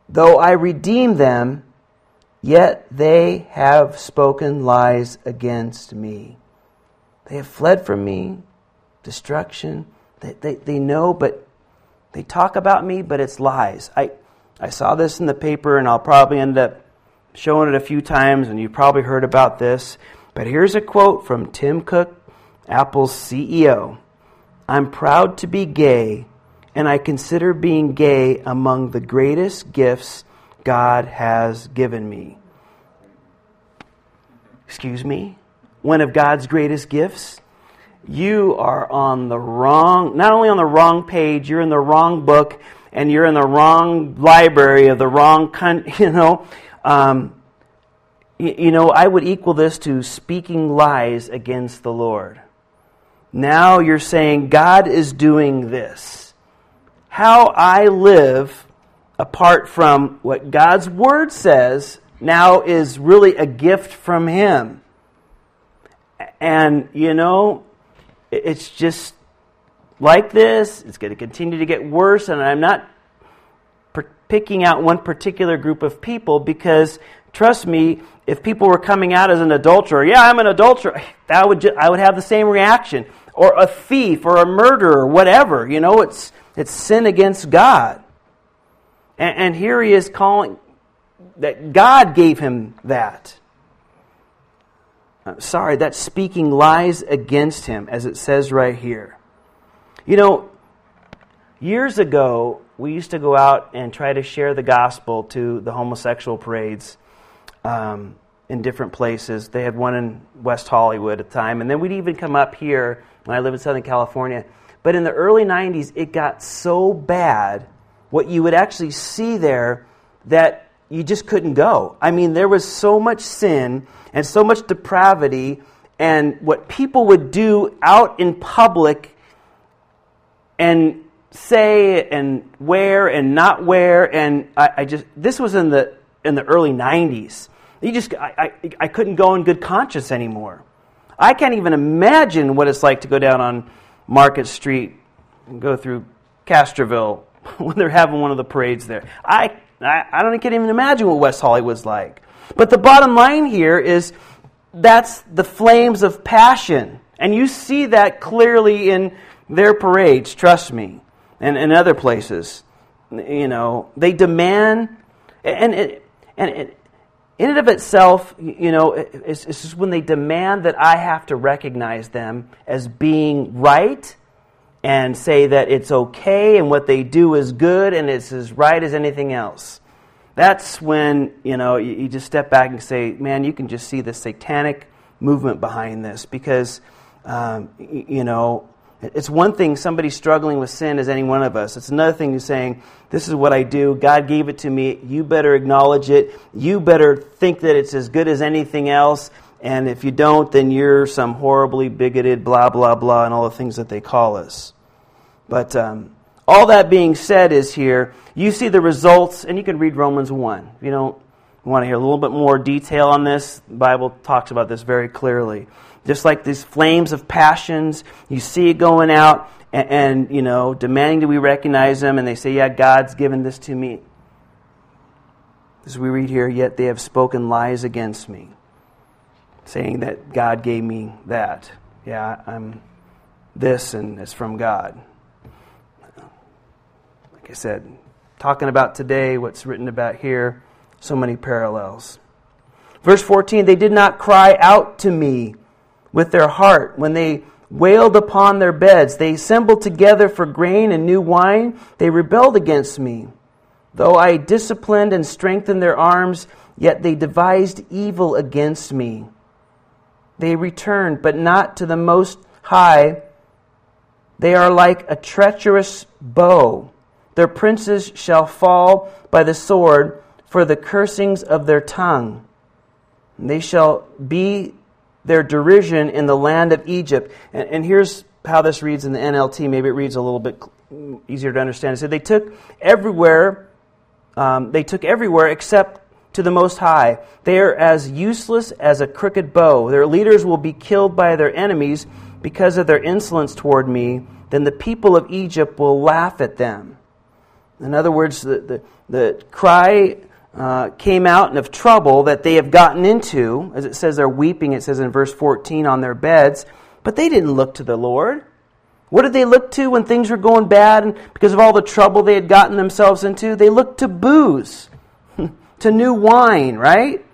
Though I redeem them, yet they have spoken lies against me. They have fled from me, destruction. They, they, they know, but they talk about me, but it's lies. I, I saw this in the paper, and I'll probably end up showing it a few times, and you've probably heard about this. But here's a quote from Tim Cook, Apple's CEO I'm proud to be gay, and I consider being gay among the greatest gifts God has given me. Excuse me? One of God's greatest gifts? You are on the wrong, not only on the wrong page, you're in the wrong book, and you're in the wrong library of the wrong, you know. Um, you know, I would equal this to speaking lies against the Lord. Now you're saying God is doing this. How I live apart from what God's Word says now is really a gift from Him. And, you know, it's just like this. It's going to continue to get worse. And I'm not picking out one particular group of people because Trust me, if people were coming out as an adulterer, yeah, I'm an adulterer, that would ju- I would have the same reaction. Or a thief or a murderer, whatever. You know, it's, it's sin against God. And, and here he is calling that God gave him that. Uh, sorry, that's speaking lies against him, as it says right here. You know, years ago, we used to go out and try to share the gospel to the homosexual parades um, in different places. They had one in West Hollywood at the time, and then we'd even come up here when I lived in Southern California. But in the early 90s, it got so bad, what you would actually see there, that you just couldn't go. I mean, there was so much sin and so much depravity, and what people would do out in public and say and wear and not wear, and I, I just, this was in the, in the early 90s. You just, I, I, I couldn't go in good conscience anymore. I can't even imagine what it's like to go down on Market Street and go through Castroville when they're having one of the parades there. I, I, I don't can't even imagine what West Hollywood's like. But the bottom line here is that's the flames of passion. And you see that clearly in their parades, trust me, and in other places. You know, they demand, and, and, and, in and of itself, you know, it's, it's just when they demand that I have to recognize them as being right and say that it's okay and what they do is good and it's as right as anything else. That's when, you know, you, you just step back and say, man, you can just see the satanic movement behind this because, um, you know, it's one thing somebody struggling with sin as any one of us. It's another thing who's saying, This is what I do. God gave it to me. You better acknowledge it. You better think that it's as good as anything else. And if you don't, then you're some horribly bigoted, blah, blah, blah, and all the things that they call us. But um, all that being said is here, you see the results, and you can read Romans 1. If you don't want to hear a little bit more detail on this, the Bible talks about this very clearly just like these flames of passions. You see it going out and, and, you know, demanding that we recognize them, and they say, Yeah, God's given this to me. As we read here, yet they have spoken lies against me, saying that God gave me that. Yeah, I'm this, and it's from God. Like I said, talking about today, what's written about here, so many parallels. Verse 14, they did not cry out to me with their heart when they wailed upon their beds. They assembled together for grain and new wine. They rebelled against me. Though I disciplined and strengthened their arms, yet they devised evil against me. They returned, but not to the Most High. They are like a treacherous bow. Their princes shall fall by the sword for the cursings of their tongue. They shall be their derision in the land of Egypt. And, and here's how this reads in the NLT. Maybe it reads a little bit easier to understand. It said they took everywhere, um, they took everywhere except to the Most High. They are as useless as a crooked bow. Their leaders will be killed by their enemies because of their insolence toward me. Then the people of Egypt will laugh at them. In other words, the, the, the cry uh, came out and of trouble that they have gotten into. As it says, they're weeping, it says in verse 14, on their beds. But they didn't look to the Lord. What did they look to when things were going bad and because of all the trouble they had gotten themselves into? They looked to booze, to new wine, right?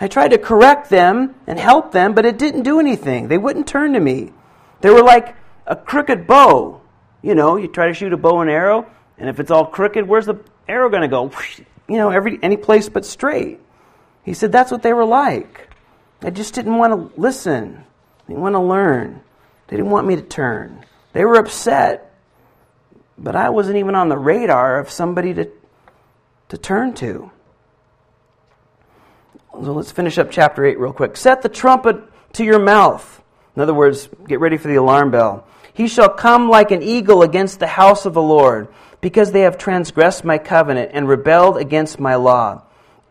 I tried to correct them and help them, but it didn't do anything. They wouldn't turn to me. They were like a crooked bow. You know, you try to shoot a bow and arrow, and if it's all crooked, where's the arrow going to go? You know, every any place but straight. He said that's what they were like. I just didn't want to listen. They didn't want to learn. They didn't want me to turn. They were upset, but I wasn't even on the radar of somebody to, to turn to. So let's finish up chapter 8 real quick. Set the trumpet to your mouth. In other words, get ready for the alarm bell. He shall come like an eagle against the house of the Lord, because they have transgressed my covenant and rebelled against my law.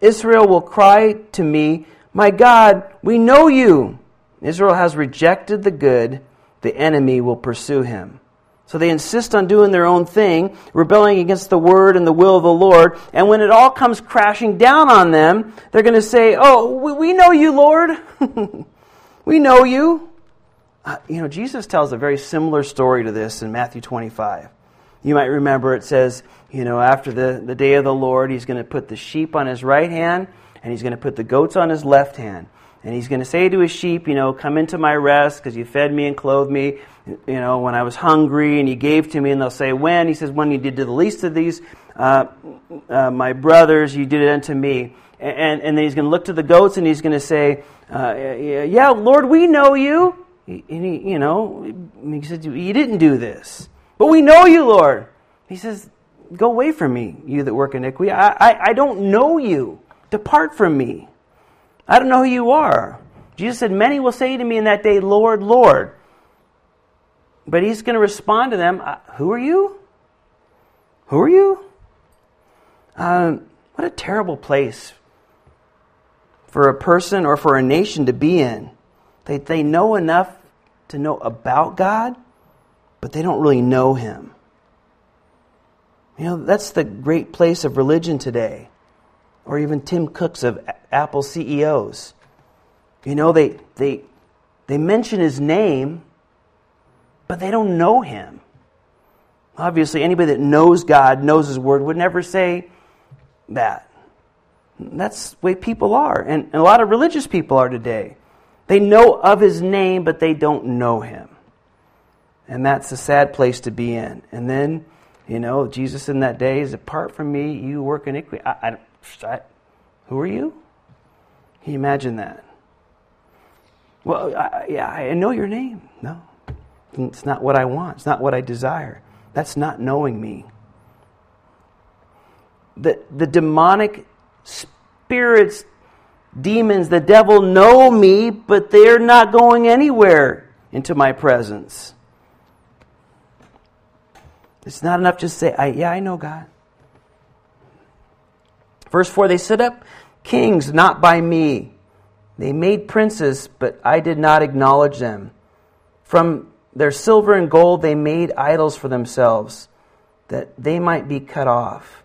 Israel will cry to me, My God, we know you. Israel has rejected the good the enemy will pursue him. So they insist on doing their own thing, rebelling against the word and the will of the Lord. And when it all comes crashing down on them, they're going to say, Oh, we, know you, Lord. we know you. Uh, you know, Jesus tells a very similar story to this in Matthew 25. You might remember it says, you know, after the, the day of the Lord, he's going to put the sheep on his right hand and he's going to put the goats on his left hand. And he's going to say to his sheep, you know, come into my rest because you fed me and clothed me, you know, when I was hungry and you gave to me. And they'll say, when? He says, when you did to the least of these, uh, uh, my brothers, you did it unto me. And, and then he's going to look to the goats and he's going to say, uh, yeah, Lord, we know you. And he, you know, he said, you didn't do this. But we know you, Lord. He says, go away from me, you that work iniquity. I, I, I don't know you. Depart from me. I don't know who you are. Jesus said, Many will say to me in that day, Lord, Lord. But he's going to respond to them, uh, Who are you? Who are you? Um, what a terrible place for a person or for a nation to be in. They, they know enough to know about God, but they don't really know Him. You know, that's the great place of religion today or even Tim Cooks of Apple CEOs. You know, they, they, they mention his name, but they don't know him. Obviously, anybody that knows God, knows his word, would never say that. That's the way people are. And, and a lot of religious people are today. They know of his name, but they don't know him. And that's a sad place to be in. And then, you know, Jesus in that day is apart from me, you work iniquity. I, I, I, who are you? Can you imagine that? Well, I, yeah, I know your name. No, it's not what I want. It's not what I desire. That's not knowing me. The, the demonic spirits, demons, the devil know me, but they're not going anywhere into my presence. It's not enough just to say, I, yeah, I know God. Verse 4 They set up kings not by me. They made princes, but I did not acknowledge them. From their silver and gold they made idols for themselves, that they might be cut off.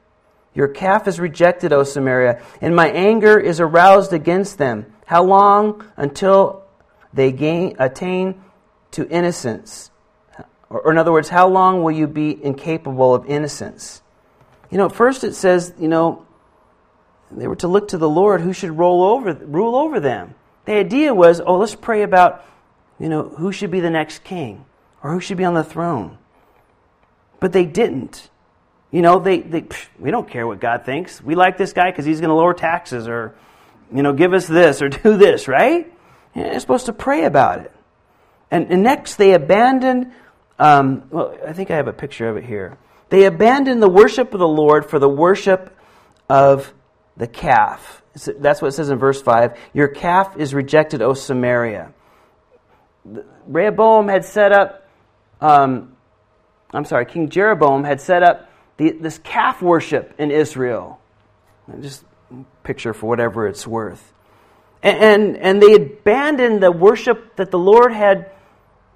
Your calf is rejected, O Samaria, and my anger is aroused against them. How long until they gain, attain to innocence? Or, or, in other words, how long will you be incapable of innocence? You know, first it says, you know, they were to look to the Lord who should roll over, rule over them. The idea was, oh, let's pray about, you know, who should be the next king or who should be on the throne. But they didn't. You know, they, they we don't care what God thinks. We like this guy because he's going to lower taxes or, you know, give us this or do this, right? They're supposed to pray about it. And, and next, they abandoned, um, well, I think I have a picture of it here. They abandoned the worship of the Lord for the worship of the calf. That's what it says in verse 5. Your calf is rejected, O Samaria. Rehoboam had set up, um, I'm sorry, King Jeroboam had set up the, this calf worship in Israel. Just picture for whatever it's worth. And, and, and they abandoned the worship that the Lord had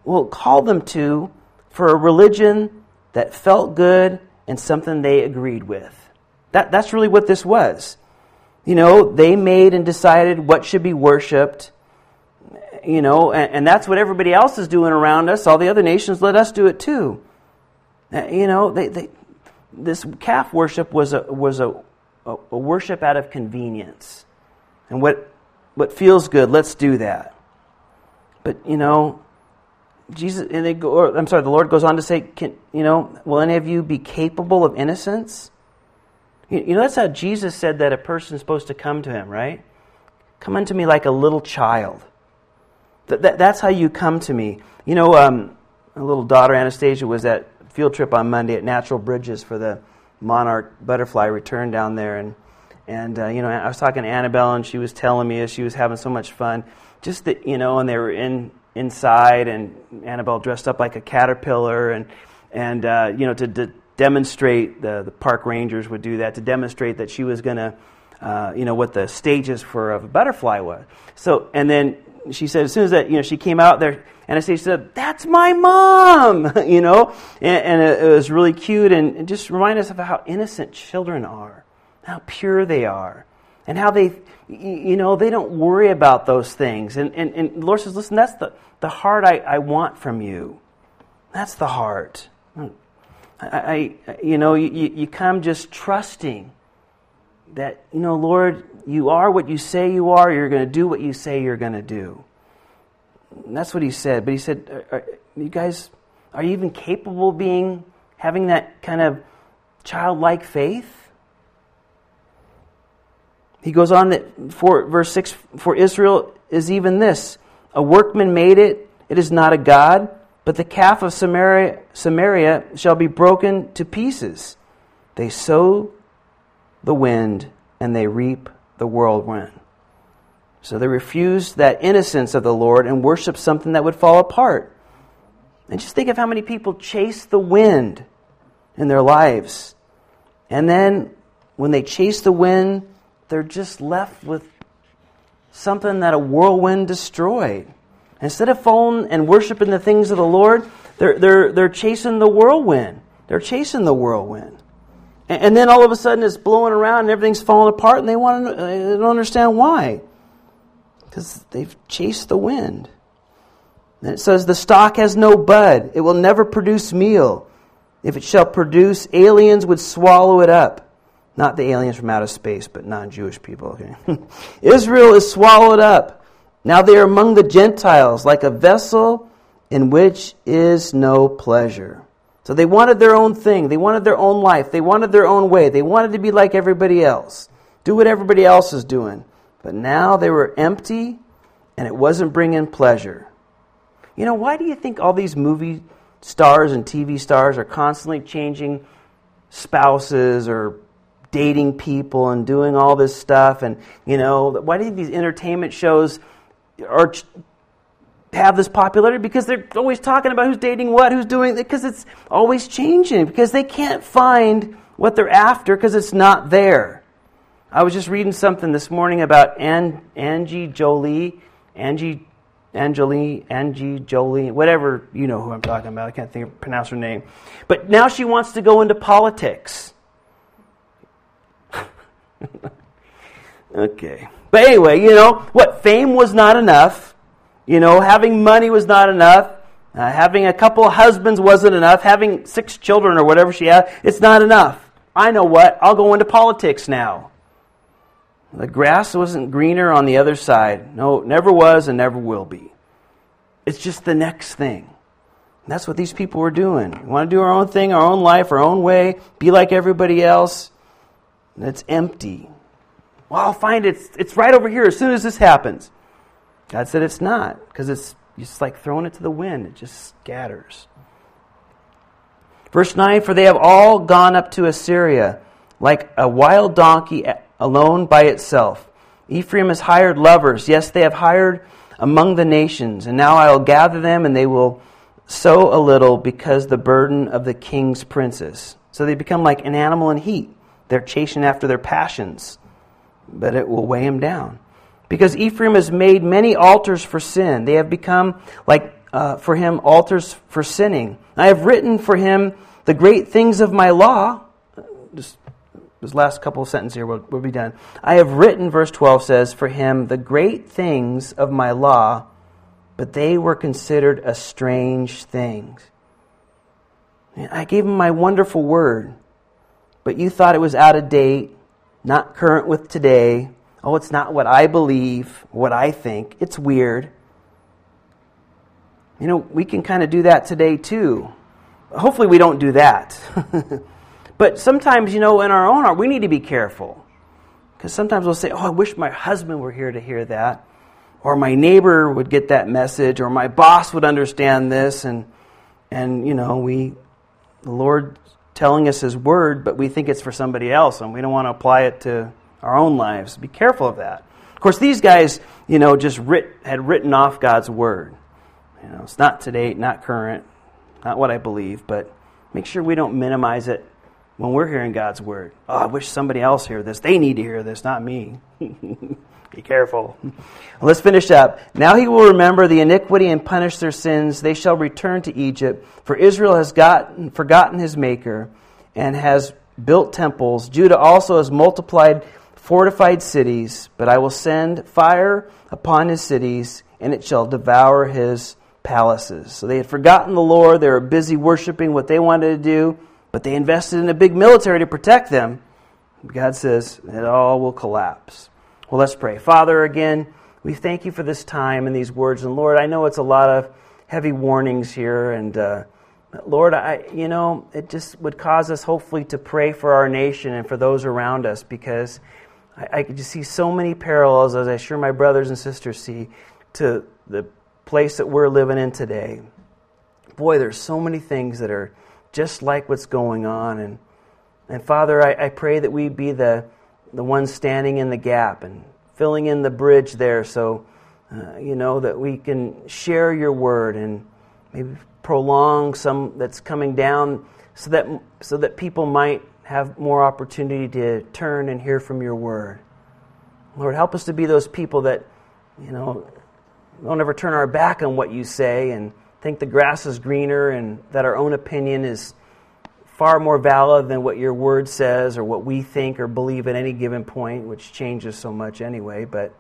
well, called them to for a religion that felt good and something they agreed with. That, that's really what this was. You know, they made and decided what should be worshiped. You know, and, and that's what everybody else is doing around us. All the other nations let us do it too. Uh, you know, they, they, this calf worship was a, was a, a, a worship out of convenience. And what, what feels good, let's do that. But, you know, Jesus, and they go, or, I'm sorry, the Lord goes on to say, can, you know, will any of you be capable of innocence? You, you know, that's how Jesus said that a person is supposed to come to him, right? Come unto me like a little child. That, that, that's how you come to me. You know, um, a little daughter, Anastasia, was at field trip on Monday at Natural Bridges for the monarch butterfly return down there. And, and uh, you know, I was talking to Annabelle, and she was telling me as she was having so much fun, just that, you know, and they were in inside, and Annabelle dressed up like a caterpillar, and, and uh, you know, to, to demonstrate, the, the park rangers would do that, to demonstrate that she was going to, uh, you know, what the stages for of a butterfly was. So, and then she said, as soon as that, you know, she came out there, said, She said, "That's my mom," you know, and, and it, it, was really cute, and, and just remind us of how innocent children are, how pure they are, and how they, you know, they don't worry about those things. And, and, and the Lord says, "Listen, that's the the heart I, I want from you. That's the heart." Hmm. I, I you know, you, you come just trusting that, you know, Lord, you are what you say you are. You're going to do what you say you're going to do. And that's what he said. But he said, are, are, you guys, are you even capable of being, having that kind of childlike faith? He goes on that for verse 6 for Israel is even this a workman made it, it is not a God, but the calf of Samaria, Samaria shall be broken to pieces. They sow the wind and they reap the whirlwind. So they refused that innocence of the Lord and worshiped something that would fall apart. And just think of how many people chase the wind in their lives. And then when they chase the wind, they're just left with something that a whirlwind destroyed. Instead of following and worshiping the things of the Lord, they're, they're, they're chasing the whirlwind. They're chasing the whirlwind. And, and then all of a sudden it's blowing around and everything's falling apart and they, want to, they don't understand why. Because they've chased the wind. And it says, The stock has no bud, it will never produce meal. If it shall produce, aliens would swallow it up. Not the aliens from outer space, but non Jewish people. Okay? Israel is swallowed up. Now they are among the Gentiles, like a vessel in which is no pleasure. So they wanted their own thing. They wanted their own life. They wanted their own way. They wanted to be like everybody else, do what everybody else is doing. But now they were empty and it wasn't bringing pleasure. You know, why do you think all these movie stars and TV stars are constantly changing spouses or dating people and doing all this stuff? And, you know, why do these entertainment shows are have this popularity because they're always talking about who's dating what, who's doing because it's always changing because they can't find what they're after because it's not there. I was just reading something this morning about An- Angie Jolie, Angie Angelie, Angie Jolie, whatever you know who I'm talking about. I can't think of, pronounce her name, but now she wants to go into politics. okay, but anyway, you know, what? Fame was not enough. You know, having money was not enough. Uh, having a couple husbands wasn't enough. Having six children or whatever she had, it's not enough. I know what? I'll go into politics now. The grass wasn't greener on the other side. No, it never was and never will be. It's just the next thing. And that's what these people were doing. We want to do our own thing, our own life, our own way, be like everybody else. And it's empty. Well, I'll find it. It's, it's right over here as soon as this happens. God said it's not, because it's just like throwing it to the wind, it just scatters. Verse 9 For they have all gone up to Assyria, like a wild donkey alone by itself. Ephraim has hired lovers. Yes, they have hired among the nations. And now I will gather them, and they will sow a little because the burden of the king's princes. So they become like an animal in heat. They're chasing after their passions. but it will weigh them down. Because Ephraim has made many altars for sin. They have become like uh, for him altars for sinning. I have written for him the great things of my law. Just this last couple of sentences here will we'll be done. I have written, verse 12 says, for him the great things of my law, but they were considered a strange things. I gave him my wonderful word, but you thought it was out of date, not current with today. Oh, it's not what I believe, what I think. It's weird. You know, we can kind of do that today too. Hopefully, we don't do that. but sometimes, you know, in our own heart, we need to be careful. Because sometimes we'll say, Oh, I wish my husband were here to hear that. Or my neighbor would get that message. Or my boss would understand this. And, and you know, we, the Lord telling us His word, but we think it's for somebody else. And we don't want to apply it to our own lives. Be careful of that. Of course, these guys, you know, just writ, had written off God's word. You know, it's not today, not current, not what I believe, but make sure we don't minimize it when we're hearing God's word. Oh, I wish somebody else hear this. They need to hear this, not me. Be careful. Let's finish up. Now he will remember the iniquity and punish their sins. They shall return to Egypt, for Israel has gotten, forgotten his maker and has built temples. Judah also has multiplied fortified cities, but I will send fire upon his cities, and it shall devour his palaces. So they had forgotten the Lord. They were busy worshiping what they wanted to do, but they invested in a big military to protect them. God says it all will collapse. Well, let's pray. Father, again, we thank you for this time and these words. And Lord, I know it's a lot of heavy warnings here. And uh, Lord, I, you know, it just would cause us hopefully to pray for our nation and for those around us because I, I just see so many parallels, as I sure my brothers and sisters see, to the place that we're living in today. Boy, there's so many things that are just like what's going on. And, and Father, I, I pray that we be the, the ones standing in the gap and filling in the bridge there so, uh, you know, that we can share your word and maybe prolong some that's coming down so that, so that people might have more opportunity to turn and hear from your word. Lord, help us to be those people that, you know, don't ever turn our back on what you say and think the grass is greener and that our own opinion is far more valid than what your word says or what we think or believe at any given point, which changes so much anyway, but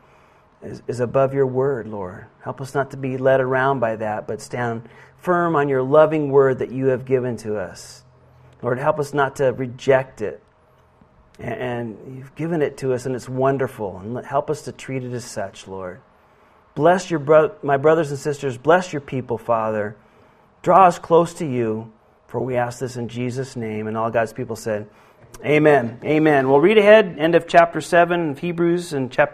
is, is above your word, Lord. Help us not to be led around by that, but stand firm on your loving word that you have given to us. Lord, help us not to reject it. And, and you've given it to us, and it's wonderful. And help us to treat it as such, Lord. Bless your bro- my brothers and sisters. Bless your people, Father. Draw us close to you, for we ask this in Jesus' name. And all God's people said, Amen. Amen. We'll read ahead, end of chapter 7 of Hebrews and chapter